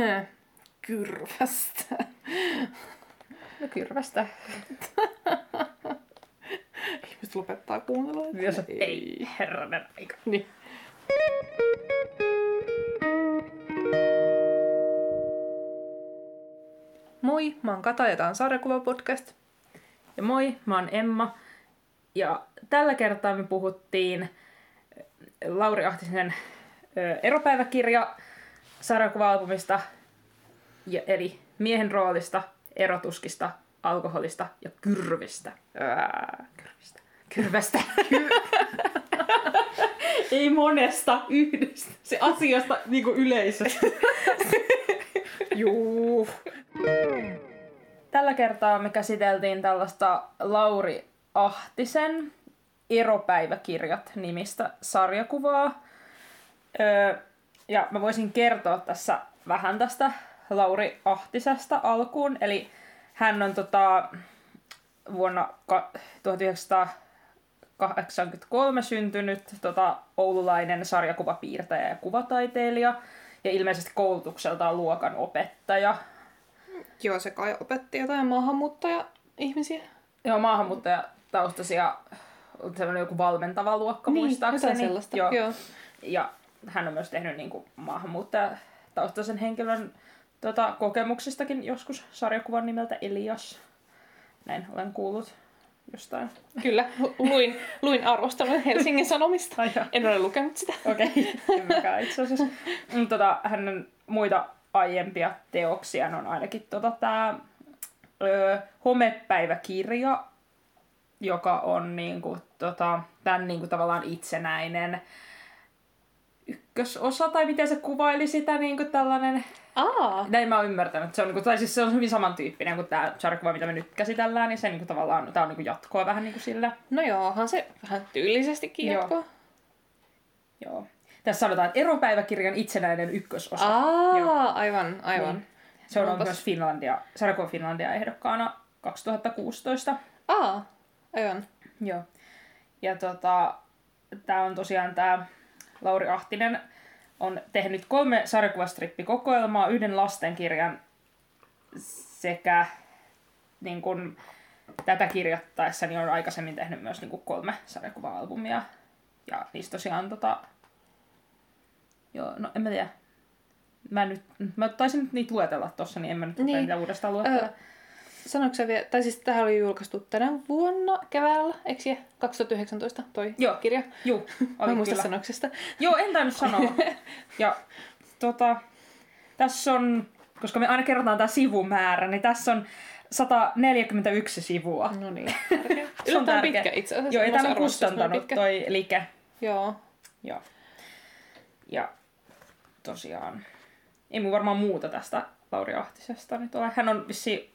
Kyrvästä. No kyrvästä. Ihmiset lopettaa kuunnella. että Jos ei, herranen aika. Niin. Moi, mä oon Kata ja tää on Sarjakuva podcast. Ja moi, mä oon Emma. Ja tällä kertaa me puhuttiin Lauri Ahtisen ö, eropäiväkirja sarjakuva-albumista, ja, eli miehen roolista, erotuskista, alkoholista ja kyrvistä. Ää, kyrvistä. Kyrvästä. Ei monesta, yhdestä. Se asiasta niinku yleisesti. Juu. Tällä kertaa me käsiteltiin tällaista Lauri Ahtisen Eropäiväkirjat nimistä sarjakuvaa. Öö, ja mä voisin kertoa tässä vähän tästä Lauri Ahtisesta alkuun. Eli hän on tota, vuonna ka- 1983 syntynyt tota, oululainen sarjakuvapiirtäjä ja kuvataiteilija. Ja ilmeisesti koulutukseltaan luokan opettaja. Joo, se kai opetti jotain maahanmuuttaja-ihmisiä. Joo, maahanmuuttajataustaisia, on sellainen joku valmentava luokka Niin, muistaakseni. sellaista, Joo. joo. Ja hän on myös tehnyt niin kuin, maahanmuuttajataustaisen henkilön tota, kokemuksistakin joskus sarjakuvan nimeltä Elias. Näin olen kuullut jostain. Kyllä, lu- luin, luin arvostelun Helsingin Sanomista. Ai. En ole lukenut sitä. Okei, okay. en itse asiassa. Mm, Tota, hänen muita aiempia teoksia on ainakin tota, tämä homepäiväkirja, joka on niinku, tota, tämän niinku, tavallaan itsenäinen ykkösosa, tai miten se kuvaili sitä, niinku tällainen, Aa, näin mä oon ymmärtänyt, se on, niinku, tai siis se on hyvin samantyyppinen kuin tämä sarjakuva, mitä me nyt käsitellään, niin se niinku, tavallaan, tää on niinku jatkoa vähän niinku sillä. no joo, onhan se vähän tyylillisestikin Joo. jatkoa. Joo. Tässä sanotaan, että eropäiväkirjan itsenäinen ykkösosa. Aa, Joo. aivan, aivan. Niin. Se on Onpas- myös Finlandia, Sarjakuva Finlandia ehdokkaana 2016. Aa, aivan. Joo. Ja tota, tämä on tosiaan tämä Lauri Ahtinen on tehnyt kolme sarjakuvastrippikokoelmaa, yhden lastenkirjan sekä niin kun, tätä kirjoittaessa niin on aikaisemmin tehnyt myös niin kun, kolme sarjakuva-albumia. Ja niistä tosiaan tota... Joo, no en mä tiedä. Mä, nyt, mä taisin nyt niitä luetella tossa, niin en mä nyt Niin. niitä uudestaan luettele. Ö, Sanoitko sä vielä, tai siis tähän oli julkaistu tänä vuonna keväällä, eikö se? 2019 toi Joo. kirja. Mä oli muista kyllä. sanoksesta. Joo, en tainnut sanoa. Ja tota, tässä on, koska me aina kerrotaan tämä sivumäärä, niin tässä on 141 sivua. No niin, tärkeä. Se on tärkeä. pitkä itse asiassa. Joo, Mä tämä kustantanut toi Like. Joo. Joo. Ja tosiaan, ei mun varmaan muuta tästä Lauri Ahtisesta nyt ole. Hän on vissi,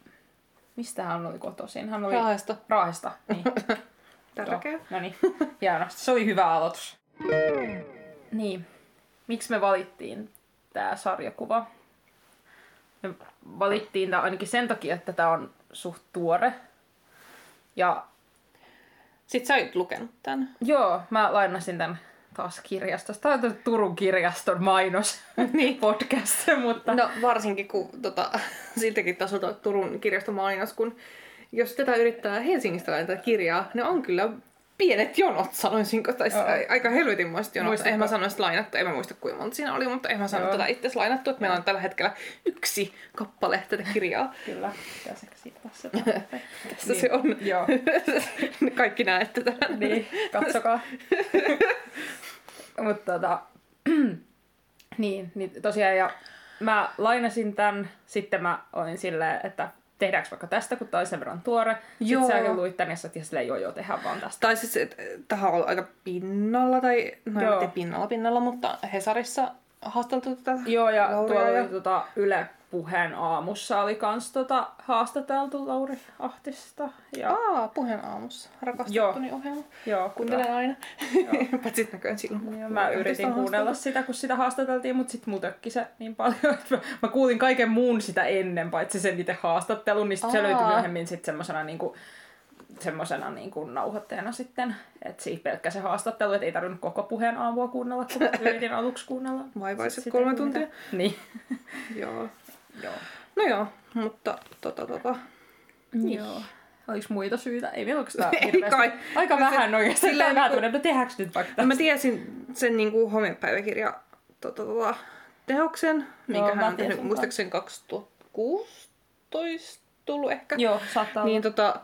mistä hän oli kotoisin? Hän oli Raahesta. Raahesta. Niin. Tärkeä. Joo, No niin, hienosti. Se oli hyvä aloitus. Niin, miksi me valittiin tämä sarjakuva? Me valittiin tämä ainakin sen takia, että tämä on suht tuore. Ja Sitten sä olit lukenut tän. joo, mä lainasin tämän taas kirjastosta. Tämä on Turun kirjaston mainos niin. podcast, mutta... No varsinkin kun tota, siltäkin tasolta Turun kirjaston mainos, kun jos tätä yrittää Helsingistä laittaa kirjaa, ne on kyllä pienet jonot, sanoisinko. Tai Joo. a- aika helvetinmoiset jonot. Muistatko- Eihän mä sanoisi lainattu, en mä muista kuinka monta siinä oli, mutta eihän mä sano tätä itse lainattu, että meillä on tällä hetkellä yksi kappale tätä kirjaa. Kyllä, pitäisi se. Tässä se on. Joo, Kaikki näette tämän. niin, katsokaa. Mutta tota, niin, niin tosiaan, ja mä lainasin tämän, sitten mä olin silleen, että tehdäänkö vaikka tästä, kun tää oli sen verran tuore. Joo. Sitten säkin luit tän ja sä silleen, joo joo, tehdään vaan tästä. Tai siis, tähän on ollut aika pinnalla, tai no Joo. tiedä pinnalla pinnalla, mutta Hesarissa haasteltu tätä. Joo, ja Lauria tuolla ja- oli tota, Yle Puheen aamussa oli kans tota, haastateltu Lauri Ahtista. Ja, Aa, puheen aamussa. Rakastettuni ohjelma. joo, Kuuntelen aina. Joo. Paitsi näköjään silloin. kun Ja mä yritin kuunnella sitä, kun sitä haastateltiin, mutta sitten mutökki se niin paljon, että mä, mä kuulin kaiken muun sitä ennen, paitsi sen itse haastattelun, niin sit se löytyi myöhemmin sitten semmosena niinku semmoisena niin kuin nauhoitteena sitten, että siitä pelkkä se haastattelu, että ei tarvinnut koko puheen aamua kuunnella, kun yritin aluksi kuunnella. Vaivaiset kolme tuntia. Niin. Joo. Joo. No joo, mutta tota tota. Joo. Oliko muita syitä? Ei meillä oikeastaan Ei kai. Aika se- vähän oikeastaan. sillä vähän niinku- tämmöinen, no tehdäänkö nyt vaikka No mä tiesin sen niinku homepäiväkirja tota, tota, tehoksen, minkä mä hän on tehnyt muistaakseni 2016 tullut ehkä. Joo, saattaa olla. Niin tota,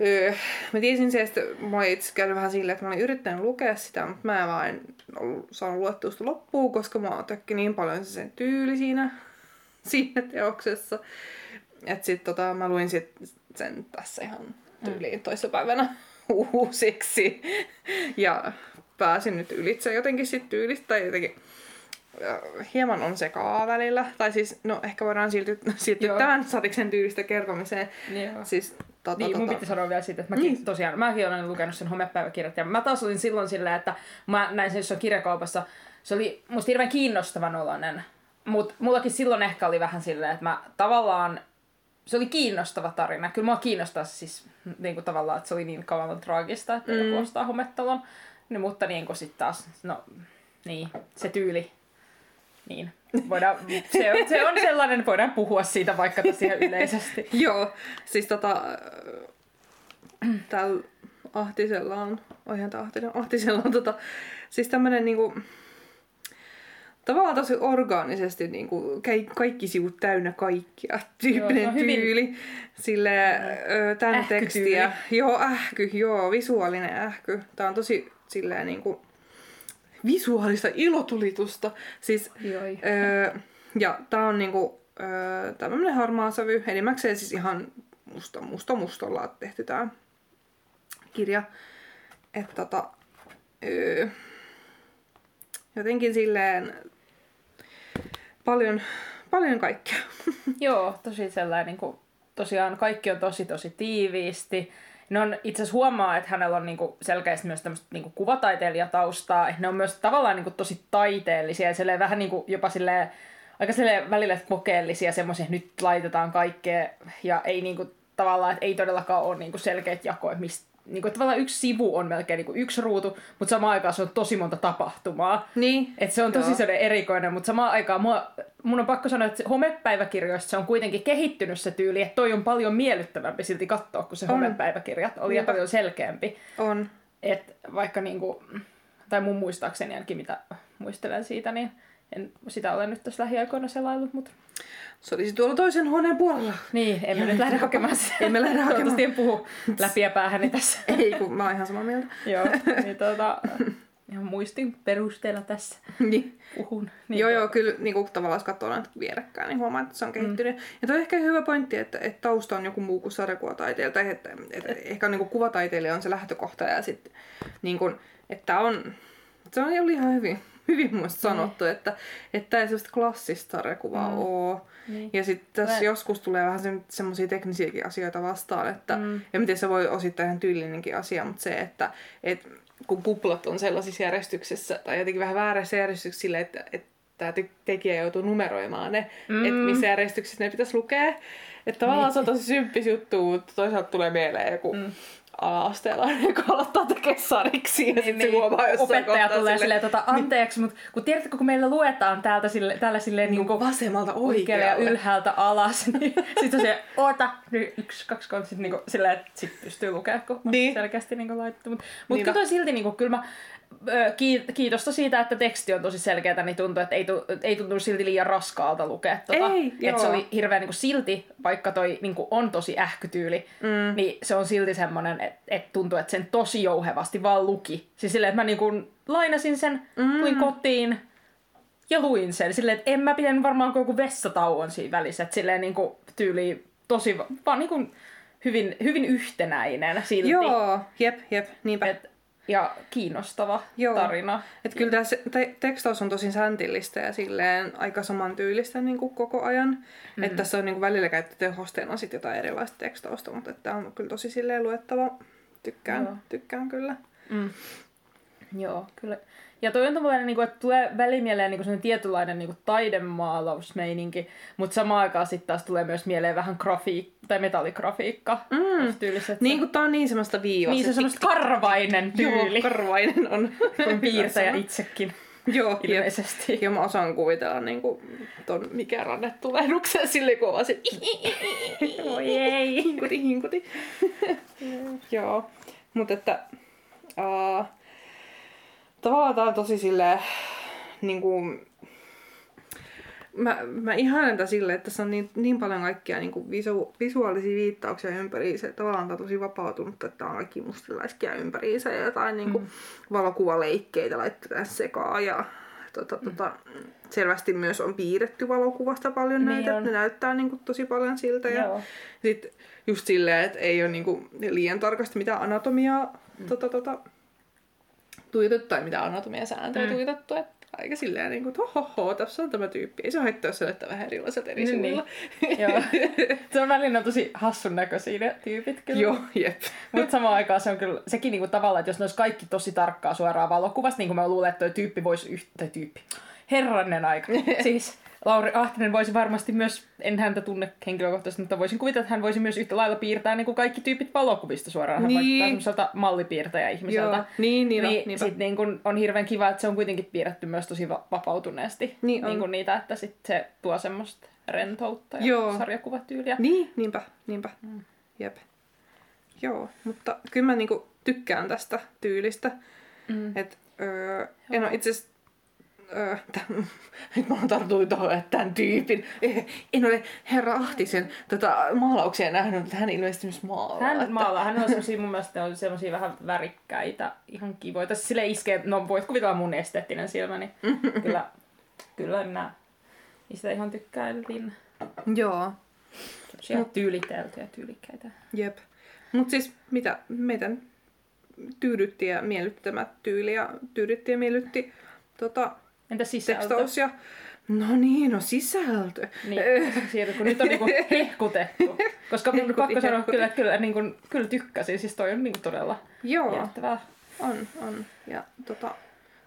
öö, mä tiesin se, että mä itse käynyt vähän silleen, että mä olin yrittänyt lukea sitä, mutta mä en vaan en ollut saanut luettua sitä loppuun, koska mä tökki niin paljon se sen tyyli siinä, siinä teoksessa. Että sit tota, mä luin sit sen tässä ihan tyyliin toissapäivänä uusiksi. Ja pääsin nyt ylitse jotenkin sit tyylistä tai jotenkin hieman on sekaa välillä. Tai siis, no ehkä voidaan siirtyä, siirtyä Joo. tämän sariksen tyylistä kertomiseen. Joo. Siis, tota, Niin, mun tota, piti sanoa vielä siitä, että mäkin Niin. tosiaan, mäkin olen lukenut sen homepäiväkirjat, ja mä taas olin silloin silleen, että mä näin sen jossain kirjakaupassa, se oli musta hirveän kiinnostavan oloinen, mutta mullakin silloin ehkä oli vähän silleen, että mä tavallaan, se oli kiinnostava tarina, kyllä mua kiinnostaa siis niin kuin tavallaan, että se oli niin kauan traagista, että mm. joku ostaa hometalon, niin, mutta niin kuin sitten taas, no niin, se tyyli, niin, voidaan, se, on, se on sellainen, että voidaan puhua siitä vaikka tässä ihan yleisesti. Joo, siis tota, täällä Ahtisella on, oihan tää Ahtinen, Ahtisella on tota, siis tämmönen niinku, tavallaan tosi orgaanisesti niinku, käi- kaikki sivut täynnä kaikkia tyyppinen Joo, on hyvin- tyyli. Sille ö, tän Ähkytyyli. tekstiä. Joo, ähky, joo, visuaalinen ähky. Tää on tosi silleen niinku, visuaalista ilotulitusta. Siis Joi. Öö, ja tää on niinku öö, tämmönen harmaa sävy, enimmäkseen siis ihan musta, musta mustolla tehty tää kirja. Että tota, öö, jotenkin silleen paljon, paljon kaikkea. Joo, tosi sellainen, niin kuin, tosiaan kaikki on tosi tosi tiiviisti. Ne on itse asiassa huomaa, että hänellä on niin kuin, selkeästi myös tämmöistä niin kuvataiteilijataustaa. Ne on myös tavallaan niin kuin, tosi taiteellisia ja vähän niin kuin, jopa silleen, aika silleen välillä kokeellisia semmoisia, että nyt laitetaan kaikkea ja ei niin kuin, tavallaan, että ei todellakaan ole niin kuin, selkeät jakoja, mistä niin kuin, tavallaan yksi sivu on melkein niin kuin, yksi ruutu, mutta samaan aikaan se on tosi monta tapahtumaa. Niin. Et se on tosi sellainen erikoinen, mutta samaan aikaan mua, mun on pakko sanoa, että homepäiväkirjoista se on kuitenkin kehittynyt se tyyli, että toi on paljon miellyttävämpi silti katsoa, kun se On. homepäiväkirjat oli ja Niinpä. paljon selkeämpi. On. Et vaikka niinku, tai mun muistaakseni ainakin mitä muistelen siitä, niin en sitä ole nyt tässä lähiaikoina selaillut, mutta Se olisi tuolla toisen huoneen puolella. niin, emme nyt lähde hakemaan sitä. Emme lähde hakemaan. Toivottavasti en puhu läpi ja päähäni tässä. Ei, kun mä oon ihan samaa mieltä. Joo, niin tuota, ihan muistin perusteella tässä Niin. puhun. Niin, joo, joo, kyllä niin kuin, tavallaan jos katsoo näitä vierekkäin, niin huomaa, että se on kehittynyt. Mm. Ja toi on ehkä hyvä pointti, että, että tausta on joku muu kuin sarjakuvataiteilija, tai että, että ehkä niin kuin, kuvataiteilija on se lähtökohta, ja sitten niin kuin, että on, se on ollut ihan hyvin, hyvin mun mielestä sanottu, että, että ei sellaista klassista sarjakuvaa mm. ole. Niin. Ja sitten tässä Mä- joskus tulee vähän se, semmoisia teknisiäkin asioita vastaan, että, Mm. mm. ja miten se voi osittain ihan tyylinenkin asia, mutta se, että, että kun kuplat on sellaisessa järjestyksessä, tai jotenkin vähän väärässä järjestyksessä sille, että, että tämä te- tekijä joutuu numeroimaan ne, Mm. mm. että missä järjestyksessä ne pitäisi lukea. Että tavallaan se on tosi symppis juttu, mutta toisaalta tulee mieleen joku Mm. Ala-asteella, joka aloittaa tekemään sariksi, ja Niin, sitten se huomaa jossain Opettaja tulee silleen, silleen, tota, anteeksi, mutta kun tiedätkö, kun meillä luetaan täältä sille, täällä silleen niin kuin vasemmalta oikealle ja ylhäältä alas, niin sitten se oota, nyt yksi, kaksi, kolme, sitten niinku silleen, että sit pystyy lukemaan, kun Niin. selkeästi niinku laitettu. Mutta mut Niinpä. kyllä toi silti, niinku, kyllä mä, kiitosta siitä, että teksti on tosi selkeätä, niin tuntuu, että ei, tu, ei tuntunut silti liian raskaalta lukea. Tota, Ei, että se oli hirveän niinku silti, vaikka toi niinku on tosi ähkytyyli, Mm. niin se on silti semmoinen, että et tuntuu, että sen tosi jouhevasti vaan luki. Siis silleen, että mä niinku lainasin sen, Mm. tulin kotiin ja luin sen. Silleen, että en mä pitänyt varmaan joku vessatauon siinä välissä. Että silleen niinku tyyli tosi, va- vaan niinku hyvin, hyvin yhtenäinen silti. Joo, jep, jep, niinpä. Et, ja kiinnostava Joo. tarina. Et kyllä tämä te- tekstaus on tosi säntillistä ja silleen aika samantyylistä niin kuin koko ajan. Mm-hmm. Että tässä on niin kuin välillä käytetty tehosteena sit jotain erilaista tekstausta, mutta tämä on kyllä tosi silleen luettava. Tykkään, Joo. tykkään kyllä. Mm. Joo, kyllä. Ja toi on tavallaan, niin kuin, että tulee välimieleen niin kuin tietynlainen niin kuin taidemaalausmeininki, mutta samaan aikaan sitten taas tulee myös mieleen vähän grafiik- tai metalligrafiikka. Mm. Tyyliset, Niin kuin tää on niin semmoista viivaa. niin se on semmoista karvainen tyyli, Joo, karvainen on. kuin piirtäjä itsekin Joo, ilmeisesti. Ja mä osaan kuvitella niin kuin, ton mikä rannetulehduksen sille kun on se Oi ei. hinkuti hinkuti. Joo, mutta että uh, tavallaan tää on tosi silleen niin kuin, mä, mä ihailen tätä silleen, että tässä on niin, niin paljon kaikkia niin kuin visu, visuaalisia viittauksia ympäriinsä. Tavallaan tää on tosi vapautunut, että on kaikki mustilaiskia ympäriinsä ja jotain niin kuin Mm. valokuvaleikkeitä laittetaan sekaan ja tota, tota, selvästi myös on piirretty valokuvasta paljon Niin näitä, on. että ne näyttää niin kuin, tosi paljon siltä. Ja sitten just silleen, että ei ole niin kuin, liian tarkasti mitään anatomiaa mm. tota, tota, tuijotettu tai mitään anatomiasääntöjä Mm. mm. tuijotettu. Että aika silleen, niin kuin, että hohoho, tässä on tämä tyyppi. Ei se haittaa, jos näyttää vähän erilaiset eri Niin, sivuilla. Joo. Se on välillä tosi hassun näköisiä ne tyypit kyllä. Joo, jep. Mutta samaan aikaan se on kyllä sekin niinku tavallaan, että jos ne olisi kaikki tosi tarkkaa suoraan valokuvasta, niin kuin mä luulen, että toi tyyppi voisi yhtä tyyppi. Herranen aika. siis Lauri Ahtinen voisi varmasti myös, en häntä tunne henkilökohtaisesti, mutta voisin kuvitella, että hän voisi myös yhtä lailla piirtää niin kuin kaikki tyypit valokuvista suoraan. Hän Niin. vaikuttaa semmoiselta mallipiirtäjä-ihmiseltä. Joo, niin, niin, niin no, niinpä. sit niin kun on hirveän kiva, että se on kuitenkin piirretty myös tosi va- vapautuneesti. Niin on. niin kun niitä, että sit se tuo semmoista rentoutta ja Joo. sarjakuvatyyliä. Niin, niinpä, niinpä. Mm. Jep. Joo, mutta kyllä mä niinku tykkään tästä tyylistä. Mm. Et, öö, en ole itse asiassa öö, nyt mä tartuin tuohon, että tämän tyypin. Eh, En ole herra Ahtisen tota, maalauksia nähnyt, mutta hän ilmeisesti myös maalaa. Hän että- maalaa, hän on semmosia, mun mielestä on semmosia vähän värikkäitä, ihan kivoita. Sille iskee, no voit kuvitella mun esteettinen silmä, niin kyllä, kyllä minä niistä ihan tykkäilin. Joo, Semmosia tyyliteltyjä, tyylikkäitä. jep. Mutta siis mitä meitä tyydytti ja miellytti tämä tyyli ja tyydytti ja miellytti tota, Entä sisältö? tekstaus ja... No niin, no sisältö. Niin, siitä, kun nyt on niinku hehkutettu. Koska mun on Hehkutin, pakko sanoa kyllä, että kyllä, niin kuin, kyllä tykkäsin. Siis toi on niin todella Joo. jännittävää. On, on. Ja tota,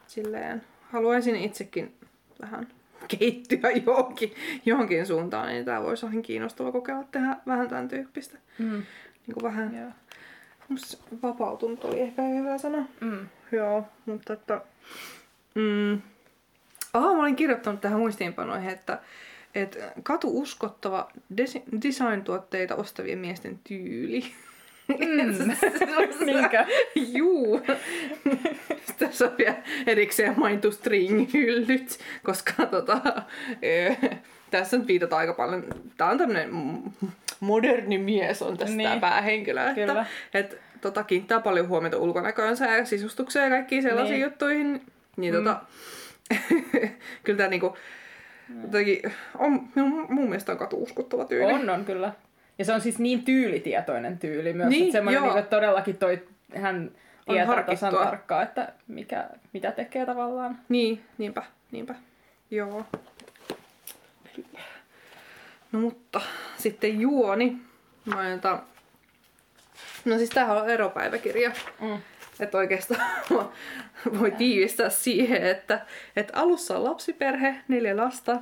silleen haluaisin itsekin vähän kehittyä johonkin, johonkin suuntaan, niin tämä voisi olla kiinnostava kokeilla tehdä vähän tämän tyyppistä. Mm. Niin kuin vähän musta vapautunut oli ehkä hyvä sana. Mm. Joo, mutta että... Mm, Aha, mä olin kirjoittanut tähän muistiinpanoihin, että, että katu uskottava desi- design-tuotteita ostavien miesten tyyli. Mm. Niinkö? Juu. Tässä on vielä erikseen mainittu string-hyllyt, koska tota, ö, tässä nyt viitataan aika paljon. Tämä on tämmöinen moderni mies on tässä Niin. tämä päähenkilö. Että, Kyllä. että tota, kiinnittää paljon huomiota ulkonäköönsä ja sisustukseen ja kaikkiin sellaisiin Niin. niin. juttuihin. Niin Mm. tota, kyllä tämä niinku, jotenkin, on, mun, mun mielestä on katu uskottava tyyli. On, on kyllä. Ja se on siis niin tyylitietoinen tyyli myös. Niin, että semmoinen, joo. niin kuin, että todellakin toi, hän tietää tasan tarkkaan, että mikä, mitä tekee tavallaan. Niin, niinpä, niinpä. Joo. No mutta sitten juoni. Mainitaan. No siis tämähän on eropäiväkirja. Mm. Että oikeastaan voi tiivistää siihen, että, että alussa on lapsiperhe, neljä lasta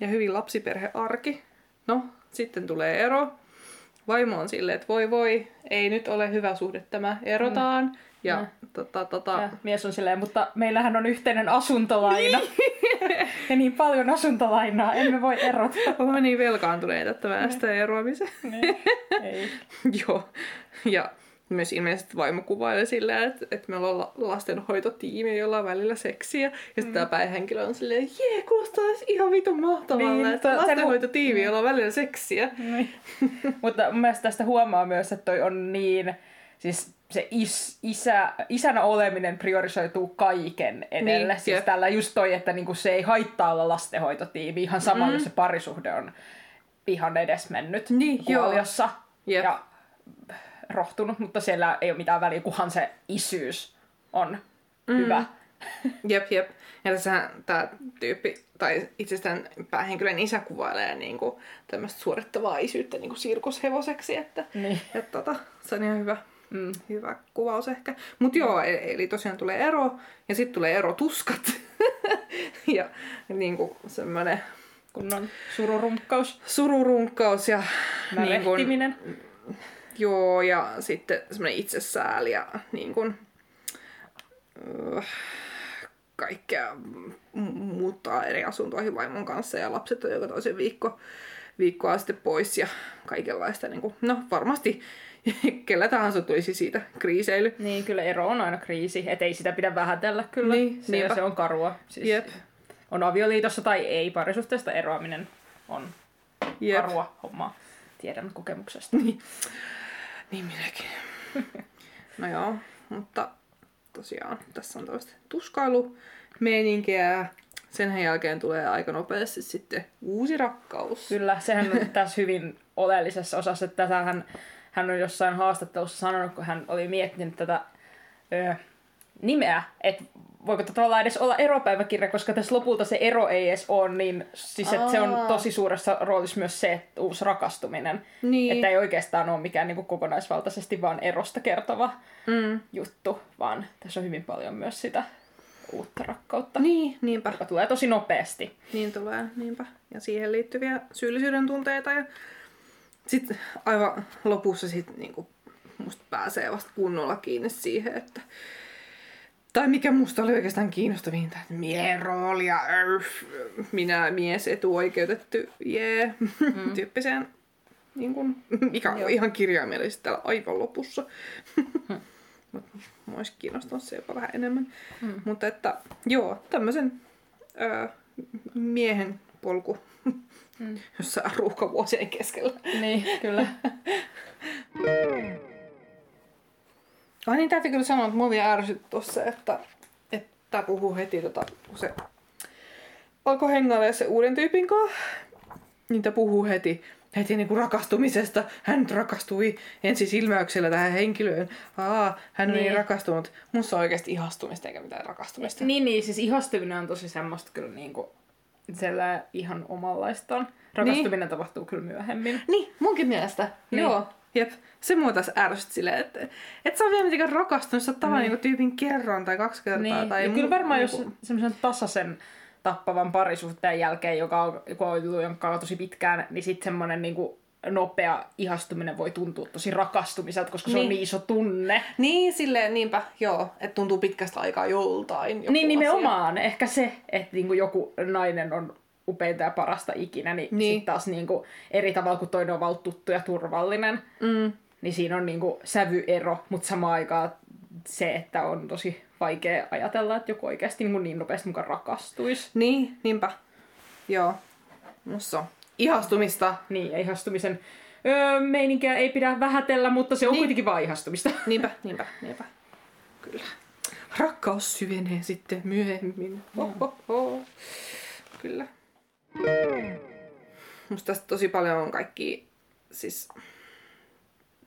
ja hyvin lapsiperhearki. No, sitten tulee ero. Vaimo on silleen, että voi voi, ei nyt ole hyvä suhde tämä, erotaan. Mm. Ja, Mm. tota, tota, Ja mies on silleen, mutta meillähän on yhteinen asuntolaina. ja niin paljon asuntolainaa, emme voi erota. Olemme niin velkaantuneita, että mä sitä eroamiseen. Niin. Ei. Joo. Ja myös ilmeisesti vaimo kuvailee silleen, että, että meillä on la- lastenhoitotiimi, jolla on välillä seksiä. Ja sitten mm. tämä päähenkilö on silleen, jee, kuulostaa ihan vitun mahtavalle, Niin, että lastenhoitotiimi, jolla on välillä seksiä. Niin. Mutta mun mielestä tästä huomaa myös, että toi on niin, siis se is, isä, isänä oleminen priorisoituu kaiken edelle. Niin, siis jep. tällä just toi, että niinku se ei haittaa olla lastenhoitotiimi, ihan sama, mm. jos se parisuhde on ihan edesmennyt Niin, kuoliossa Jep. ja rohtunut, mutta siellä ei ole mitään väliä, kunhan se isyys on mm. hyvä. Jep, jep. Ja tässä tämä tyyppi, tai itsestään päähenkilön isä kuvailee niinku tämmöistä suorittavaa isyyttä niinku sirkushevoseksi, että Niin. et, tota, se on ihan hyvä. Mm. Hyvä kuvaus ehkä. Mutta joo, e- eli tosiaan tulee ero, ja sitten tulee erotuskat. ja niin kuin semmoinen Kunnon sururunkkaus, sururunkkaus ja niin kuin. Joo, ja sitten semmoinen itsesääli ja niin kuin, öö, kaikkea muuttaa eri asuntoihin vaimon kanssa ja lapset on joka toisen viikko, viikkoa sitten pois ja kaikenlaista. Niin kuin, no varmasti kellä tahansa tulisi siitä kriiseily. Niin, kyllä ero on aina kriisi, et ei sitä pidä vähätellä kyllä. Niin, se, se on karua. Siis Jep. On avioliitossa tai ei, parisuhteesta eroaminen on Jep. karua hommaa. Tiedän kokemuksesta. Niin, niin minäkin. no joo, mutta tosiaan tässä on tällaista tuskailumeininkiä. Sen jälkeen tulee aika nopeasti sitten uusi rakkaus. Kyllä, sehän on tässä hyvin oleellisessa osassa, että tätähän hän on jossain haastattelussa sanonut, kun hän oli miettinyt tätä ö, nimeä, että voiko tätä tavallaan edes olla eropäiväkirja, koska tässä lopulta se ero ei edes ole, niin siis se on tosi suuressa roolissa myös se, että uusi rakastuminen. Niin. Että ei oikeastaan ole mikään niin kuin kokonaisvaltaisesti vaan erosta kertova Mm. juttu, vaan tässä on hyvin paljon myös sitä uutta rakkautta, Niin, niinpä. joka tulee tosi nopeasti. Niin tulee, niinpä. Ja siihen liittyviä syyllisyyden tunteita. Ja sitten aivan lopussa sit niinku musta pääsee vasta kunnolla kiinni siihen, että tai mikä musta oli oikeastaan kiinnostavinta, että miehen rooli ja örf, minä mies etuoikeutettu, jee, mm. tyyppiseen, niin kun, mikä on Joo. ihan kirjaimellisesti täällä aivan lopussa. Mut Mua olisi kiinnostanut se jopa vähän enemmän. Mm. Mutta että joo, tämmöisen öö, miehen polku Mm. jossain ruuhkavuosien keskellä. Niin, kyllä. Ai niin, täytyy kyllä sanoa, että mua vielä ärsytti tossa, että, että tää puhuu heti, tota, kun se alkoi hengailla se uuden tyypin kanssa, niin tää puhuu heti, heti niinku rakastumisesta. Hän rakastui ensi silmäyksellä tähän henkilöön. Aa, hän on niin. Niin. niin rakastunut. Musta on oikeasti ihastumista eikä mitään rakastumista. Niin, niin, siis ihastuminen on tosi semmoista kyllä niinku, siellä ihan omanlaistaan. Rakastuminen niin. tapahtuu kyllä myöhemmin. Niin, munkin mielestä. Niin. Niin. Joo. Jep. Se mua taas ärsytti silleen, että et sä oot vielä mitenkään rakastunut, sä oot tavallaan Niin. niin. tyypin kerran tai kaksi kertaa. Niin. Tai ja kyllä mu- varmaan niinku- jos semmoisen tasaisen tappavan parisuhteen jälkeen, joka on, joka on ollut jonka tosi pitkään, niin sitten semmoinen niinku nopea ihastuminen voi tuntua tosi rakastumiselta, koska se on Niin. niin iso tunne. Niin, silleen, niinpä, joo, että tuntuu pitkästä aikaa joltain. Joku niin asia. nimenomaan. Ehkä se, että niinku joku nainen on upeinta ja parasta ikinä, niin, niin. Sitten taas niinku eri tavalla kuin toinen on vaan tuttu ja turvallinen, Mm. niin siinä on niinku sävyero, mutta samaan aikaan se, että on tosi vaikea ajatella, että joku oikeasti niin, niin nopeasti mukaan rakastuisi. Niin, niinpä. Joo. Musta ihastumista. Niin, ja ihastumisen öö, meininkiä ei pidä vähätellä, mutta se on Niin. niin. kuitenkin vaan ihastumista. Niinpä, niinpä, niinpä. Kyllä. Rakkaus syvenee sitten myöhemmin. Ho, ho, ho. Kyllä. Musta tästä tosi paljon on kaikki siis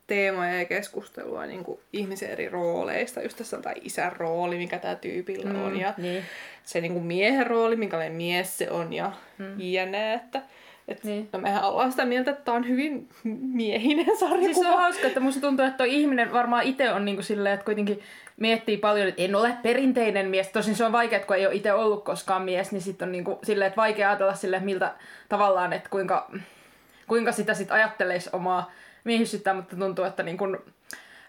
teemoja ja keskustelua niin kuin ihmisen eri rooleista. Just tässä on tämä isän rooli, mikä tämä tyypillä mm, on. Ja niin. se niin kuin miehen rooli, minkälainen mies se on ja mm. jne. Että, et, Niin. no mehän ollaan sitä mieltä, että tämä on hyvin miehinen sarjakuva. Siis se on hauska, että musta tuntuu, että toi ihminen varmaan itse on niinku silleen, että kuitenkin miettii paljon, että en ole perinteinen mies. Tosin se on vaikea, että kun ei ole itse ollut koskaan mies, niin sitten on niinku silleen, että vaikea ajatella että miltä tavallaan, että kuinka, kuinka sitä sitten ajattelisi omaa miehisyyttä, mutta tuntuu, että niinku,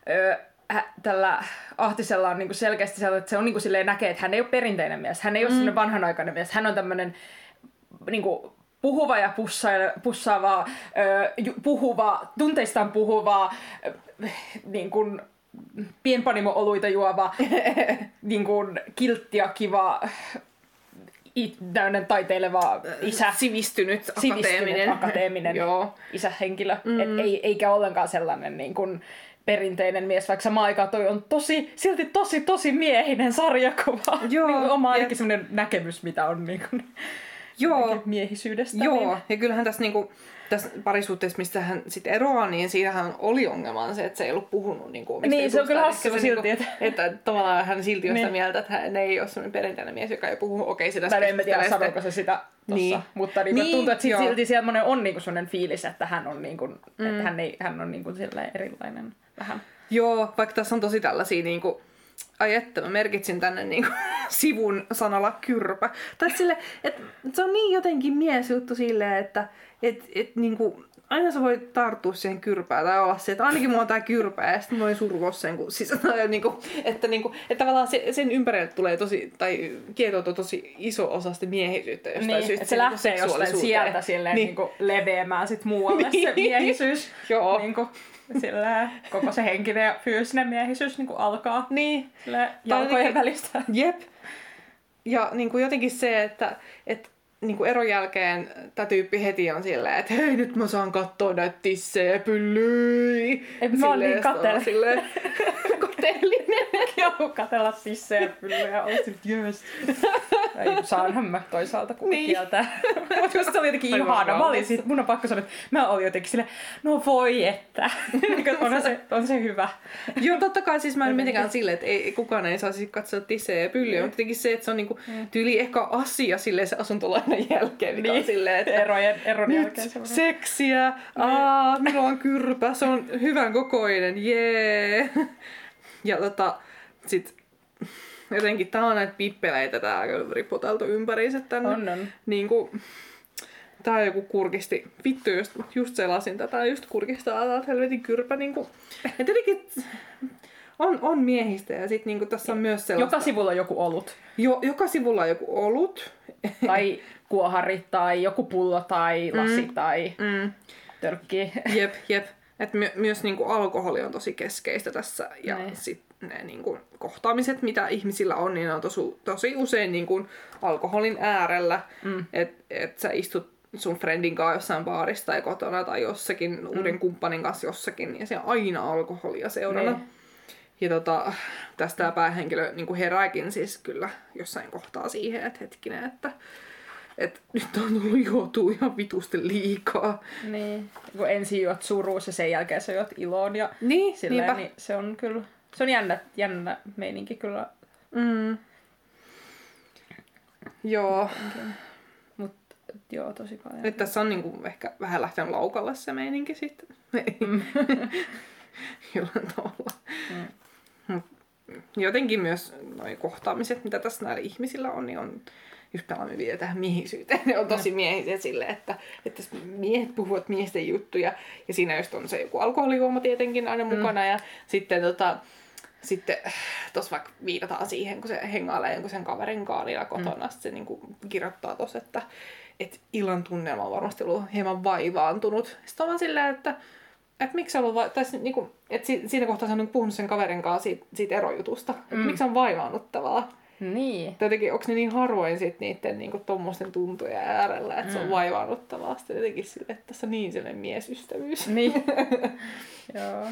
öö, hä- tällä Ahtisella on niinku selkeästi sellainen, että se on niinku silleen näkee, että hän ei ole perinteinen mies. Hän ei ole mm. sellainen vanhanaikainen mies. Hän on tämmöinen niinku, puhuva ja pussaile, pussaava, puhuva, tunteistaan puhuva, niin kuin, pienpanimo-oluita juova, niin kuin, kiltti ja kiva, tämmöinen taiteileva isä. Sivistynyt, Sivistynyt, akateeminen. akateeminen Joo. isähenkilö. Mm. Et ei, eikä ollenkaan sellainen niin kuin, perinteinen mies, vaikka samaan aikaan toi on tosi, silti tosi, tosi miehinen sarjakuva. Joo, niin oma ainakin sellainen näkemys, mitä on niin kuin, Joo. miehisyydestä. Joo, Niin. ja kyllähän tässä, niinku, tässä parisuhteessa, mistä hän sitten eroaa, niin siinähän oli ongelma se, että se ei ollut puhunut niinku, omista Niin, se on kyllä hassua silti, Niinku, että tavallaan hän silti on sitä Niin. mieltä, että hän ei ole sellainen perinteinen mies, joka ei puhu, okei, sitä Tai en mä tiedä, sanoiko se sitä tossa. Niin. Mutta niin, Niin, tuntuu, että sit silti semmoinen on niinku semmoinen fiilis, että hän on, niinku, mm. että hän, ei, hän on niinku erilainen vähän. Joo, vaikka tässä on tosi tällaisia niinku, ai että mä merkitsin tänne niinku, sivun sanalla kyrpä. Tai sille, että se on niin jotenkin miesjuttu silleen, että et, et, niinku, aina sä voit tarttua siihen kyrpään tai olla se, että ainakin mulla on tää kyrpä ja sitten mä voin survoa sen, kun siis, niinku, että, niinku, että tavallaan se, sen ympärille tulee tosi, tai kietoutuu tosi iso osa sitä miehisyyttä jostain Niin, syystä. että se niinku lähtee jostain sieltä silleen Niin. niin. niin leveämään sit muualle Niin. se miehisyys. Joo. Niin silleen, koko se henkinen ja fyysinen miehisyys niin kuin alkaa Niin, jalkojen jotenkin- välistä. Jep. Ja niin kuin jotenkin se, että, että niin kuin eron jälkeen tämä tyyppi heti on silleen, että hei nyt mä saan katsoa näitä tissejä pyllyi. Mä oon niin Silleen, sit kateellinen. Joo, katella sissejä pyllyä ja olla. Ei, saanhan mä toisaalta kuka Niin. niin. kieltää. Mutta just se oli jotenkin ihana. Mä olin siitä, mun on pakko sanoa, että mä olin jotenkin silleen, no voi että. on, se, on se hyvä. Joo, totta kai siis mä en mitenkään silleen, että ei, kukaan ei saisi katsoa tissejä ja pyllyjä, mutta jotenkin se, että se on niinku tyyli ehkä asia silleen se asuntolainan jälkeen, mikä Niin. silleen, että Erojen, eron nyt jälkeen semmoinen. seksiä, aa, minulla on kyrpä, se on hyvän kokoinen, jee. Ja tota, sit jotenkin tää on näitä pippeleitä tää kyllä riputeltu ympäriinsä tänne. On, on. Niin kuin, tää on joku kurkisti, vittu just, just selasin tätä, just kurkistaa tää helvetin kyrpä niinku. Et jotenkin on, on miehistä ja sit niinku tässä on myös sellaista. Joka sivulla on joku olut. jo, joka sivulla on joku olut. Tai kuohari tai joku pullo tai lasi mm. tai Mm. törkki. Jep, jep. Et my, myös niinku alkoholi on tosi keskeistä tässä. Ja Niin. sit ne niinku kohtaamiset, mitä ihmisillä on, niin ne on tosi, tosi usein niinku alkoholin äärellä. Mm. Että et sä istut sun friendin kanssa jossain baarissa tai kotona tai jossakin mm. uuden kumppanin kanssa jossakin, ja se on aina alkoholia seurana. Niin. Ja tota, tästä päähenkilö niin herääkin siis kyllä jossain kohtaa siihen, että hetkinen, että, että nyt on tullut juotua ihan vitusti liikaa. Niin. Kun ensin juot suruus ja sen jälkeen sä juot iloon ja Niin, silleen, niinpä. niin se on kyllä, se on jännä, jännä meininki kyllä. Mm. Joo, Mut joo, tosi paljon. nyt tässä on niinku ehkä vähän lähtenyt laukalle se meininki sitten. Jollain tavalla. Mm. Mut Jotenkin myös noi kohtaamiset, mitä tässä näillä ihmisillä on, niin on just palaaminen vielä tähän miehisyyteen. Ne on tosi miehisiä silleen, että, että miehet puhuvat miesten juttuja. Ja siinä just on se joku alkoholijuoma tietenkin aina mukana. Ja sitten tota, sitten tuossa vaikka viitataan siihen, kun se hengailee jonkun sen kaverin kanssa niillä kotona, mm. se niinku kirjoittaa tuossa, että et illan tunnelma on varmasti ollut hieman vaivaantunut. Sitten on silleen, että et miksi on va- tai niinku, et si- siinä kohtaa se on puhunut sen kaverin kanssa siitä, siitä erojutusta. Mm. miksi on vaivaannuttavaa? Niin. Jotenkin, onko ne niin harvoin sit niiden niinku tommosten tuntujen äärellä, että se on Mm. vaivaannuttavaa. Sitten jotenkin sille, että tässä on niin sellainen miesystävyys. Niin. joo.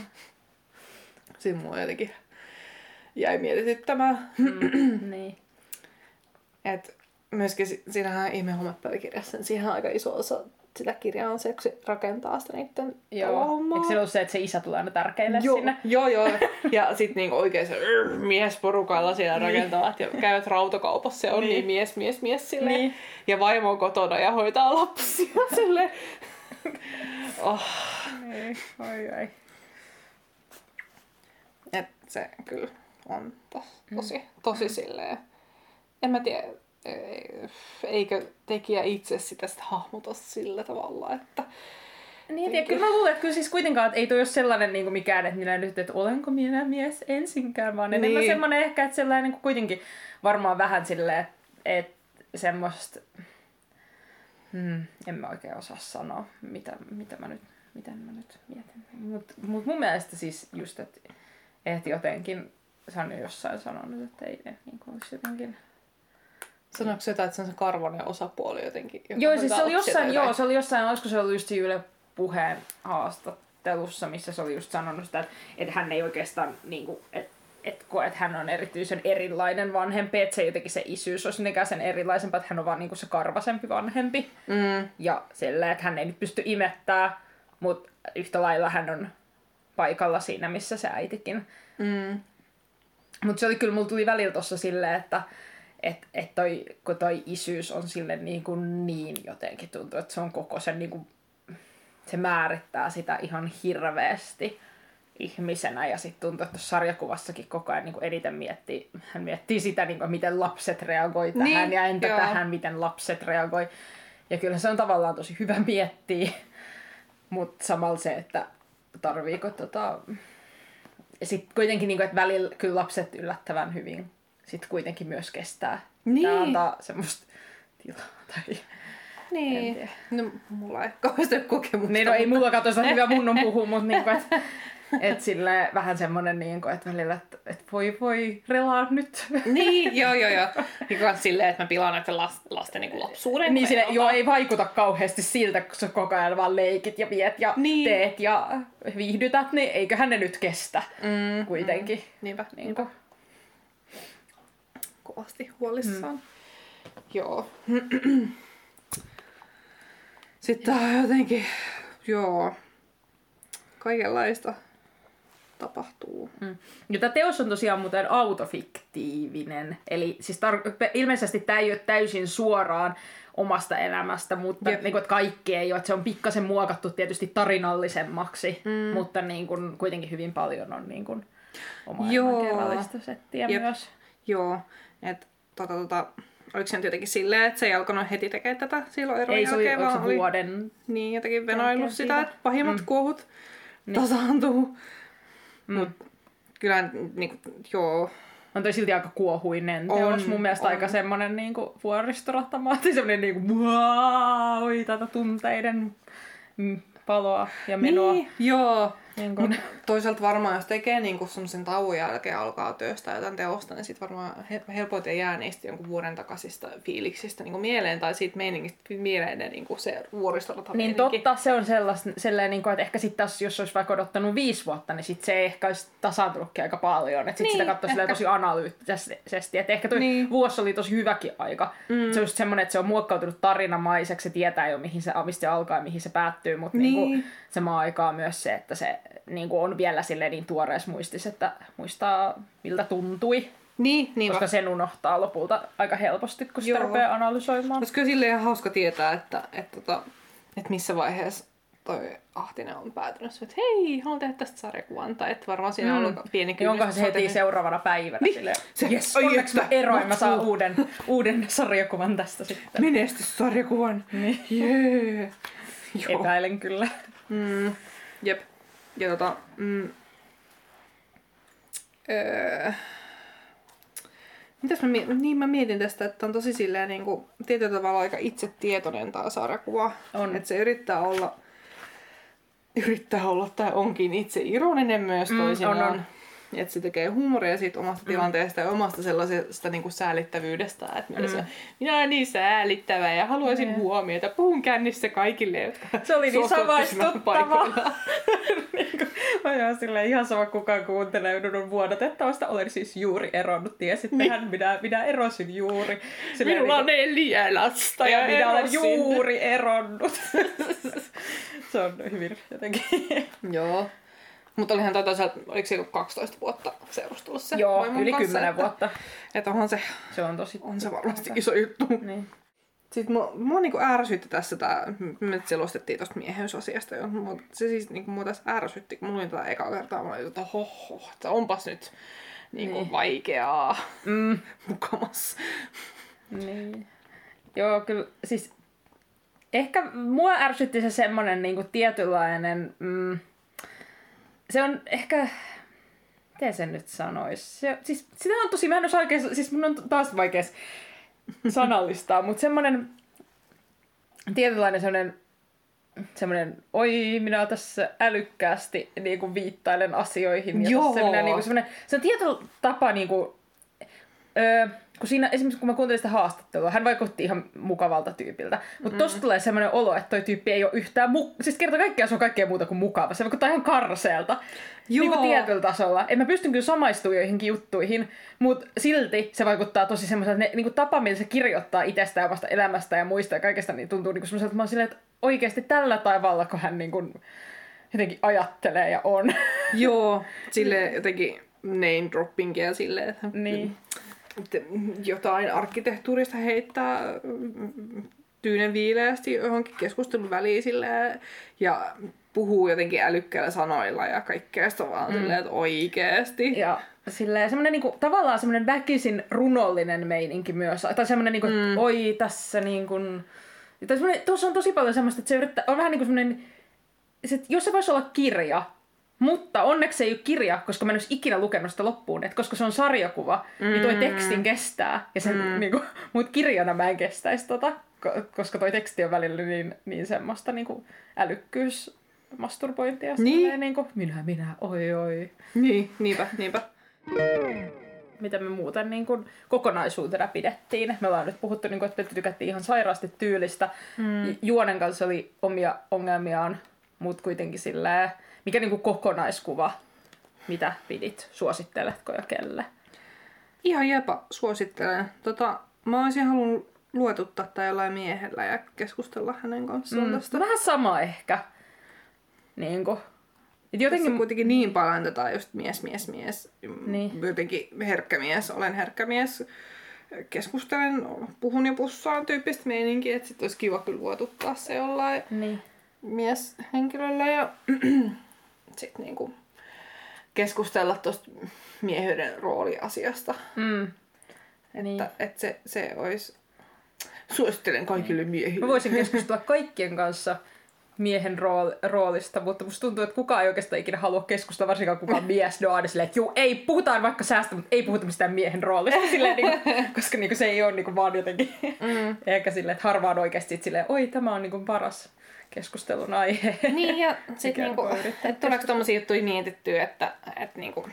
Siinä mua jotenkin jäi mietityttämään. Mm, niin. Et myöskin si- siinähän ihme hommapäiväkirjassa, niin siihen on aika iso osa sitä kirjaa on se, kun se rakentaa sitä niiden Joo. talohommaa. Eikö se ollut se, että se isä tulee aina tärkeille joo, sinne? joo, joo. Ja sit niinku oikein se miesporukalla siellä Niin. rakentavat ja käyvät rautakaupassa ja on niin, Niin. mies, mies, mies silleen. Niin. Ja vaimo on kotona ja hoitaa lapsia silleen. Oh, Niin. Oi, oi. et se kyllä on tos, tosi, tosi silleen. En mä tiedä, eikö tekijä itse sitä sit hahmota sillä tavalla, että Niin, ja kyllä mä luulen, että kyllä siis kuitenkaan, että ei toi ole sellainen niin kuin mikään, että minä nyt, että olenko minä mies ensinkään, vaan enemmän Niin. semmoinen ehkä, että sellainen niin kuin kuitenkin varmaan vähän silleen, että, semmoista, hmm, en mä oikein osaa sanoa, mitä, mitä mä nyt, miten mä nyt mietin. Mutta mut mun mielestä siis just, että, että jotenkin, se on jo jossain sanonut, että ei ne niin kuin olisi jotenkin... sanoiko se jotain, että se on se karvonen osapuoli jotenkin? Joo, siis se oli jossain, joo, se oli jossain, olisiko se ollut just Yle puheen haastattelussa, missä se oli just sanonut sitä, että, että hän ei oikeastaan, niin kuin, että, että koe, että hän on erityisen erilainen vanhempi, että se jotenkin se isyys olisi mitenkään sen erilaisempaa, että hän on vaan niin kuin se karvasempi vanhempi. Mm, Ja sillä, että hän ei nyt pysty imettää, mutta yhtä lailla hän on paikalla siinä, missä se äitikin. mm, Mutta se oli kyllä, mulla tuli välillä tossa silleen, että et, et toi, kun toi isyys on sille niin, kuin niin jotenkin tuntuu, että se on koko sen niin kuin, se määrittää sitä ihan hirveästi ihmisenä ja sitten tuntuu, että sarjakuvassakin koko ajan niin kuin eniten miettii, hän miettii sitä, niin kuin, miten lapset reagoi tähän Niin, ja entä joo. tähän, miten lapset reagoi. Ja kyllä se on tavallaan tosi hyvä miettiä, mutta samalla se, että tarviiko tota... Ja sitten kuitenkin, niin kuin, että välillä kyllä lapset yllättävän hyvin sitten kuitenkin myös kestää. Niin. Tämä antaa semmoista tilaa. Tai... Niin. No, mulla ei kauheasti kokemusta. Niin, no ei mulla katso sitä hyvä mun on puhua, mutta niinku, et, et sille vähän semmonen niinku, että välillä, että et voi voi relaa nyt. Niin, joo, joo, joo. Kans silleen, että mä pilaan näiden las, lasten niin lapsuuden. niin sille, ei joo, ei vaikuta kauheasti siltä, kun sä koko ajan vaan leikit ja viet ja Niin. teet ja viihdytät, niin eiköhän ne nyt kestä Mm, kuitenkin. Mm. Niinpä, Niinku. Kovasti huolissaan. Mm. Joo. Sitten tää on jotenkin, joo, kaikenlaista tapahtuu. Mm. Ja tämä teos on tosiaan muuten autofiktiivinen, eli siis tar- ilmeisesti tämä ei ole täysin suoraan omasta elämästä, mutta Jep. niin kuin, että kaikki ei ole, että se on pikkasen muokattu tietysti tarinallisemmaksi, mm. mutta niin kuin, kuitenkin hyvin paljon on niin kuin, oma Joo. elämänkerrallista settiä Jep. myös. Joo, että tota, tota, oliko se nyt jotenkin silleen, että se ei alkanut heti tekemään tätä silloin eron Ei se oli, jälkeen, se vaan oli vuoden... niin jotenkin venaillut jälkeen sitä, siitä? että pahimmat Mm. kuohut Niin. tasaantuu. Mm. Mut kyllä, niin, joo, On toi silti aika kuohuinen On, teos. Mun mielestä on. aika semmonen niinku vuoristorahtamaatti, semmonen niinku wow, tätä tunteiden mm, paloa ja menoa. Niin, joo. Niin kun, toisaalta varmaan, jos tekee niinku semmoisen tauon jälkeen alkaa työstää jotain teosta, niin sit varmaan he- helpoiten jää niistä jonkun vuoden takaisista fiiliksistä niinku mieleen tai siitä meiningistä mieleen ne niinku se vuoristorata Niin totta, se on sellaista, sellainen, niin kuin, että ehkä sitten taas, jos olisi vaikka odottanut viisi vuotta, niin sit se ei ehkä olisi tasaantunutkin aika paljon. Että sit Niin, sitä katsoi tosi analyyttisesti. Että ehkä toi Niin. niin. vuosi oli tosi hyväkin aika. Mm. Se on just semmoinen, että se on muokkautunut tarinamaiseksi, se tietää jo mihin se, mistä se alkaa ja mihin se päättyy, mutta Niin. niin. niin samaan aikaan myös se, että se niin kuin on vielä silleen niin tuoreessa muistissa, että muistaa miltä tuntui, Niin, niin koska sen unohtaa lopulta aika helposti, kun sitä Joo. rupeaa analysoimaan. Olisi kyllä silleen ihan hauska tietää, että, että, että, että missä vaiheessa toi Ahtinen on päätynyt, että hei, haluan tehdä tästä sarjakuvan. Tai että varmaan siinä on Mm. ollut pieni Niin kynnys. onkohan se heti tehnyt- seuraavana päivänä Niin. silleen, Se- yes, ai onneksi mä eroin, mä saan uuden, uuden sarjakuvan tästä sitten. Menestyssarjakuvan. Niin. Jee. Joo. Epäilen kyllä. Mm, jep. Ja tota... Mm, öö, mitäs mä, niin mä mietin tästä, että on tosi silleen niin kuin, tietyllä tavalla aika itsetietoinen tää sarjakuva. On. Että se yrittää olla yrittää olla tai onkin itse ironinen myös Mm, toisinaan. on, on. Että se tekee huumoria siitä omasta tilanteesta ja omasta sellaisesta niin kuin säälittävyydestä. Että mm. se, minä olen niin säälittävä ja haluaisin Niin. huomiota. Puhun kännissä kaikille, jotka Se oli niin samaistuttavaa. paikoillaan. niin kuin, mä silleen ihan sama kukaan kuuntelee minun vuodatettavasta. Olen siis juuri eronnut. Tiesittehän, minä, minä erosin juuri. Silleen Minulla on niin neljä lasta kuin, ja, ja minä olen juuri eronnut. se on hyvin jotenkin. Joo. Mutta olihan tätä sieltä, oliko se joku 12 vuotta seurustelussa? Joo, vaimon yli kanssa, 10 että, vuotta. Että onhan se, Se on tosi... on se varmasti iso juttu. Niin. Sitten mua, mua niinku ärsytti tässä tää, me selostettiin tosta mieheysasiasta jo, mutta se siis niinku mua tässä ärsytti, kun mulla oli tätä ekaa kertaa, mä olin, että hoho, että onpas nyt niinku Niin. vaikeaa Mm. mukamas. Niin. Joo, kyllä siis ehkä mua ärsytti se semmonen niinku tietynlainen, mm, se on ehkä, miten sen nyt sanois? Se, siis, sitä on tosi, mä en osaa oikein, siis mun on taas vaikea sanallistaa, mutta semmonen tietynlainen semmonen semmoinen, oi, minä tässä älykkäästi niin kuin viittailen asioihin. Ja Joo. tässä minä, niin kuin, semmoinen, se on tietyllä tapaa niin kuin, öö, kun siinä, esimerkiksi kun mä kuuntelin sitä haastattelua, hän vaikutti ihan mukavalta tyypiltä. Mutta mm. tosta tulee semmoinen olo, että toi tyyppi ei ole yhtään, mu- siis kerta kaikkiaan se on kaikkea muuta kuin mukava. Se vaikuttaa ihan karseelta. Joo. Niin kuin tietyllä tasolla. En mä pystyn kyllä samaistumaan joihinkin juttuihin, mutta silti se vaikuttaa tosi semmoiselta, ne, niin kuin tapa, millä se kirjoittaa itsestään, omasta elämästä ja muista ja kaikesta, niin tuntuu niin semmoiselta, että mä oon silleen, että oikeasti tällä tavalla, kun hän niin kuin, jotenkin ajattelee ja on. Joo, sille jotenkin name droppingia silleen, että Niin. Jotain arkkitehtuurista heittää mm, tyynen viileästi johonkin keskustelun väliin silleen, ja puhuu jotenkin älykkäillä sanoilla ja kaikkea sitä vaan mm. silleen, että oikeesti. Ja silleen, semmoinen niinku, tavallaan semmoinen väkisin runollinen meininki myös. Tai semmoinen, niinku, mm. oi tässä niinku... Tai tuossa on tosi paljon semmoista, että se yrittää, on vähän niin kuin semmoinen, että jos se voisi olla kirja, mutta onneksi se ei ole kirja, koska mä en olisi ikinä lukenut sitä loppuun. Et koska se on sarjakuva, mm. niin toi tekstin kestää. Ja sen, mm. niinku, mut kirjana mä en kestäisi tota, koska toi teksti on välillä niin, niin semmoista niinku älykkyys masturbointia. Niin. Niin kuin, minä, minä, oi, oi. Niin, niinpä, niinpä. Mitä me muuten niin kuin, kokonaisuutena pidettiin. Me ollaan nyt puhuttu, niin kuin, että me tykättiin ihan sairaasti tyylistä. Mm. Juonen kanssa oli omia ongelmiaan, mutta kuitenkin silleen, mikä niin kuin kokonaiskuva, mitä pidit, suositteletko ja kelle? Ihan jopa suosittelen. Tota, mä olisin halunnut luetuttaa tai jollain miehellä ja keskustella hänen kanssaan mm. tästä. Vähän sama ehkä. Niin kuin. Et jotenkin Tässä kuitenkin niin paljon tätä just mies, mies, mies. Niin. Jotenkin herkkä mies, olen herkkä mies. Keskustelen, puhun ja pussaan tyyppistä meininkiä, että sitten olisi kiva kyllä luotuttaa se jollain niin. mieshenkilöllä ja sitten niinku keskustella tuosta miehyyden rooliasiasta. Mm. Että, niin. että se, se olisi... Suosittelen kaikille niin. miehille. Mä voisin keskustella kaikkien kanssa miehen rool, roolista, mutta musta tuntuu, että kukaan ei oikeastaan ikinä halua keskustella, varsinkaan kukaan mies doade silleen, että juu, ei, puhutaan vaikka säästä, mutta ei puhuta mistään miehen roolista, silleen, niin koska niin se ei ole niin vaan jotenkin, mm. ehkä silleen, että harvaan oikeasti silleen, oi, tämä on niin paras keskustelun aihe. Niin, ja sitten niinku, että tuleeko tommosia juttuja mietittyä, että, että niinku,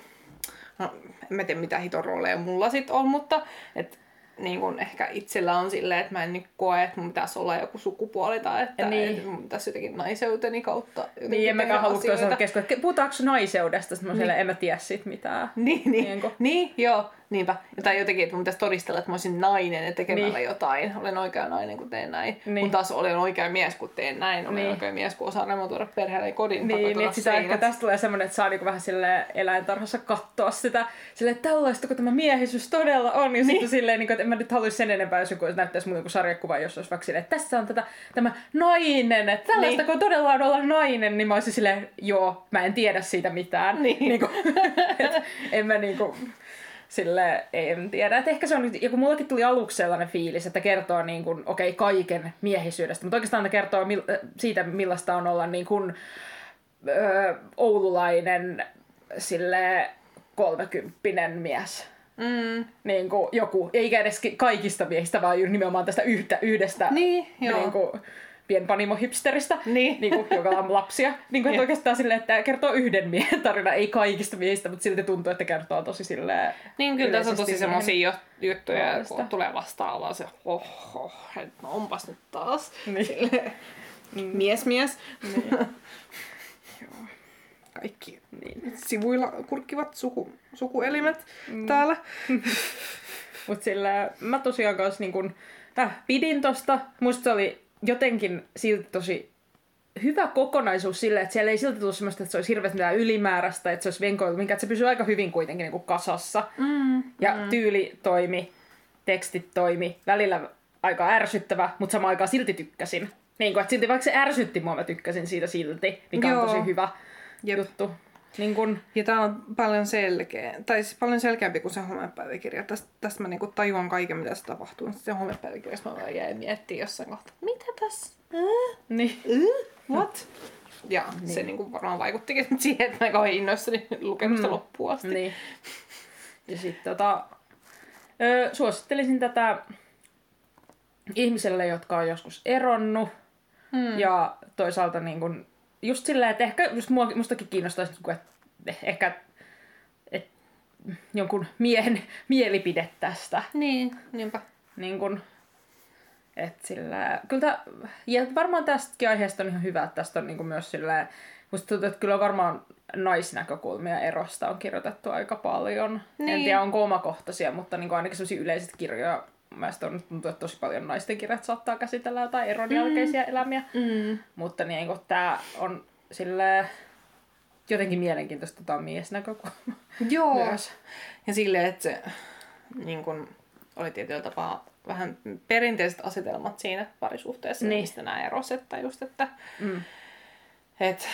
no, en mä tiedä mitä hiton rooleja mulla sit on, mutta että niin kun ehkä itsellä on silleen, että mä en nyt koe, että mun pitäisi olla joku sukupuoli tai että, niin. että mun pitäisi jotenkin naiseuteni kautta Niin, en mäkään halua toisaalta keskustella. Puhutaanko naiseudesta? Sitten mä niin. en mä tiedä siitä mitään. Niin, niin, niin, niin joo. Niinpä. Tai jotenkin, että mun pitäisi todistella, että mä olisin nainen ja tekemällä niin. jotain. Olen oikea nainen, kun teen näin. Niin. Mun taas olen oikea mies, kun teen näin. Olen niin. oikea mies, kun osaan remontoida perheelle kodin. Niin, niin sitä ehkä tästä tulee semmoinen, että saa niinku vähän sille eläintarhassa katsoa sitä. Sille tällaista, kun tämä miehisyys todella on. Ja niin. sitten silleen, niinku, että en mä nyt haluaisi sen enempää, jos joku näyttäisi muuten kuin sarjakuva, jos olisi vaikka silleen, että tässä on tätä, tämä nainen. Että tällaista, niin. kun todella on olla nainen, niin mä olisin silleen, joo, mä en tiedä siitä mitään. Niin. Niinku, et, en mä niinku, sille en tiedä. Et ehkä se on, ja kun mullakin tuli aluksi sellainen fiilis, että kertoo niin kuin, okei, okay, kaiken miehisyydestä, mutta oikeastaan ne kertoo mil, siitä, millaista on olla niin kuin, ö, oululainen sille kolmekymppinen mies. Mm. Niin kuin joku, eikä edes kaikista miehistä, vaan nimenomaan tästä yhtä, yhdestä niin, joo. Niin kuin, pienpanimo-hipsteristä, niin. Niin kuin, joka on lapsia. Niin kuin, että oikeastaan silleen, että kertoo yhden miehen tarina, ei kaikista miehistä, mutta silti tuntuu, että kertoo tosi silleen Niin kyllä tässä on tosi semmoisia juttuja, kun tulee vastaan vaan se oho, että no onpas nyt taas. Niin. Silleen, mm. mies mies. Niin. Kaikki niin. sivuilla kurkkivat suku, sukuelimet mm. täällä. Mutta sillä mä tosiaan kanssa niin kun, äh, pidin tosta. Musta se oli jotenkin silti tosi hyvä kokonaisuus sille, että siellä ei silti tullut semmoista, että se olisi hirveästi mitään ylimääräistä, että se olisi venkoilu, minkä että se pysyy aika hyvin kuitenkin niin kuin kasassa. Mm, ja mm. tyyli toimi, tekstit toimi, välillä aika ärsyttävä, mutta samaan aikaan silti tykkäsin. Niin kuin, että silti vaikka se ärsytti mua, mä tykkäsin siitä silti, mikä Joo. on tosi hyvä Jep. juttu. Niin kun... Ja tää on paljon selkeä, tai siis paljon selkeämpi kuin se homepäiväkirja. Tästä, tästä mä niinku tajuan kaiken, mitä se tapahtuu. Sitten se homepäiväkirjassa mä jäin miettimään jossain kohtaa, mitä tässä? Äh? Niin. Äh? What? Ja niin. se niinku varmaan vaikuttikin siihen, että mä kauhean innoissani lukemista mm. loppuun asti. Niin. Ja sitten tota, ö, suosittelisin tätä ihmiselle, jotka on joskus eronnut. Hmm. Ja toisaalta niin kun, just silleen, että ehkä just mua, mustakin kiinnostaisi, että ehkä et, jonkun miehen mielipide tästä. Niin, niinpä. Niin kun, et sillä, kyllä tää, ja varmaan tästäkin aiheesta on ihan hyvä, että tästä on niin myös sillä, musta tuntuu, että kyllä varmaan naisnäkökulmia erosta on kirjoitettu aika paljon. Niin. En tiedä, onko omakohtaisia, mutta niin ainakin sellaisia yleiset kirjoja Mielestäni on tuntuu, että tosi paljon naisten kirjat saattaa käsitellä jotain eron jälkeisiä mm. elämiä. Mm. Mutta niin kuin, tämä on sille jotenkin mielenkiintoista tämä miesnäkökulma. Joo. Myös. Ja silleen, että se niin kun, oli tietyllä tapaa vähän perinteiset asetelmat siinä parisuhteessa, Niin. niin. mistä nämä eros, että just, että Mm. et,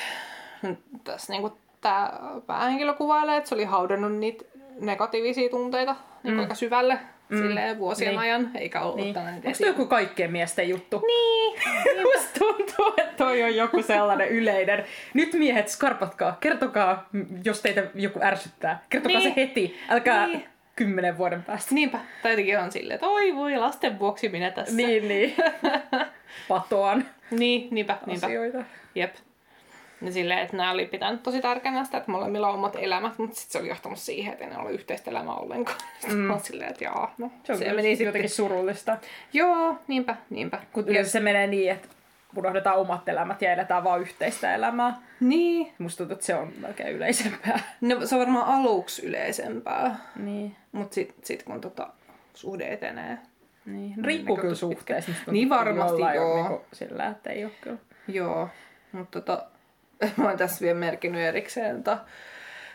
tässä niinku tämä päähenkilö kuvailee, että se oli haudannut niitä negatiivisia tunteita niin Mm. aika syvälle Mm. silleen vuosien Niin. ajan, eikä ollut Niin. tällainen Onko toi joku kaikkien miesten juttu? Niin. Musta tuntuu, että toi on joku sellainen yleinen. Nyt miehet, skarpatkaa, kertokaa, jos teitä joku ärsyttää. Kertokaa Niin. se heti, älkää Niin. kymmenen vuoden päästä. Niinpä. Tai jotenkin on silleen, että oi voi, lasten vuoksi minä tässä. Niin, niin. Patoan Niin, niinpä, niinpä. asioita. Jep. Ja silleen, että nämä oli pitänyt tosi tärkeänä sitä, että molemmilla on omat elämät, mutta sitten se oli johtanut siihen, että ei ne ole yhteistä elämää ollenkaan. Sitten Mm. silleen, että jaa, no Se on se meni sitten. jotenkin surullista. Joo, niinpä, niinpä. Kun yleensä se menee niin, että unohdetaan omat elämät ja eletään vaan yhteistä elämää. Niin. Musta tuntuu, että se on melkein yleisempää. No, se on varmaan aluksi yleisempää, Niin. mutta sitten sit kun tota, suhde etenee. niin. Mm, Riippuu kyllä suhteesta. Tuntuu, Niin varmasti, joo. Niinku sillä, että ei ole kyllä. Joo, mutta tota, mä oon tässä vielä merkinnyt erikseen, että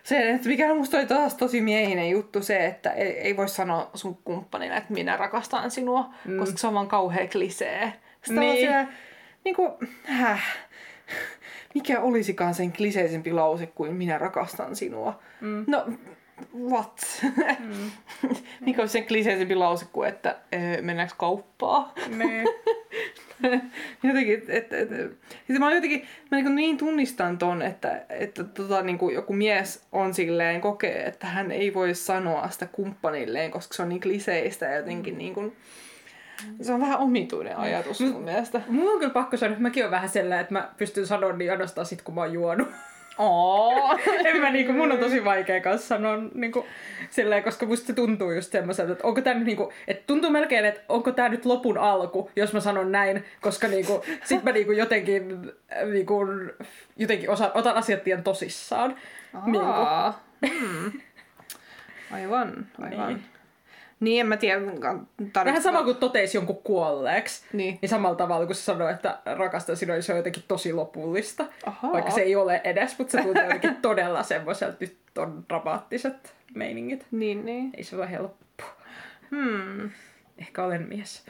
se, että mikä musta oli taas tosi miehinen juttu se, että ei, ei voi sanoa sun kumppanille, että minä rakastan sinua, Mm. koska se on vaan kauhea klisee. Sitten Niin. on siellä, niin kuin, häh, mikä olisikaan sen kliseisempi lause kuin minä rakastan sinua? Mm. No, what? Mm. mikä olisi sen kliseisempi lause kuin, että ö, mennäänkö kauppaan? Niin. Jotenkin, että et, et, et, mä jotenkin, mä niin, niin tunnistan ton, että, että tota, niin kuin joku mies on silleen, kokee, että hän ei voi sanoa sitä kumppanilleen, koska se on niin kliseistä ja jotenkin niin kuin, se on vähän omituinen ajatus mun mielestä. Mulla on kyllä pakko sanoa, että mäkin on vähän sellainen, että mä pystyn sanoa niin ainoastaan sit, kun mä oon juonut. Oo. en mä niinku, mun on tosi vaikea kanssa sanoa niinku, silleen, koska musta se tuntuu just semmoiselta, että onko tää nyt niinku, että tuntuu melkein, että onko tää nyt lopun alku, jos mä sanon näin, koska niinku, sit mä niinku jotenkin, niinku, jotenkin osa, otan asiat liian tosissaan. Niinku. Aa. Hmm. Aivan, aivan. Niin. Niin. en mä tiedä. Tarvitse... Vähän sama kuin toteisi jonkun kuolleeksi. Niin. Niin samalla tavalla, kun se sanoo, että rakastan sinua, niin se on jotenkin tosi lopullista. Ahaa. Vaikka se ei ole edes, mutta se tuntuu jotenkin todella semmoiselta, nyt on dramaattiset meiningit. Niin, niin. Ei se ole helppo. Hmm. Ehkä olen mies.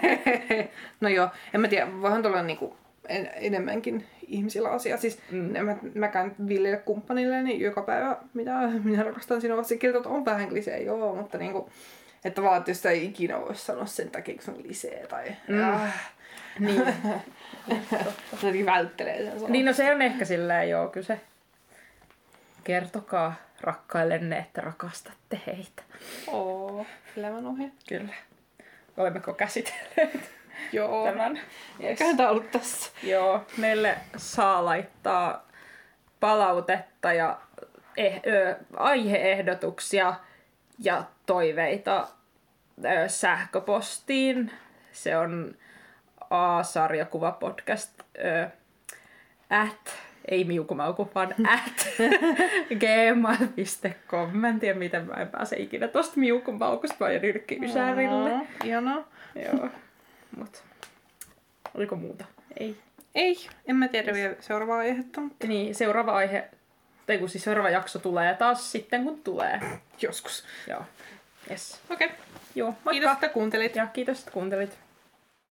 no joo, en mä tiedä, voihan tuolla niinku en, enemmänkin ihmisillä asia. Siis Mm. en mä, mäkään viljele kumppanille niin joka päivä, mitä minä rakastan sinua. Se kirjoitat on vähän klisee, joo, mutta niinku, että vaan, että jos sitä ei ikinä voi sanoa sen takia, kun se on lisee tai... Mm. Ah, Niin. jotenkin välttelee sen sanon. niin no se on ehkä silleen, joo, kyllä se. Kertokaa rakkaillenne, että rakastatte heitä. Oo, elämän ohje. Kyllä. Olemmeko käsitelleet Joo. tämän? Yes. Eiköhän tää ollut tässä. Joo, meille saa laittaa palautetta ja eh, ö, aiheehdotuksia ja toiveita ö, sähköpostiin. Se on A-sarjakuvapodcast ö, at, ei miukumauku, vaan at gmail.com. Mä en tiedä, miten mä en pääse ikinä tosta miukumaukusta, vaan jo nyrkki ysärille. Aa, Ihanaa. Joo, mut oliko muuta? Ei. Ei, en mä tiedä vielä seuraavaa aihetta, mutta Niin, seuraava aihe, tai kun siis seuraava jakso tulee taas sitten kun tulee. joskus. Joo. Yes. Okei, okay. Joo, moikka. kiitos, että kuuntelit. Ja kiitos, että kuuntelit.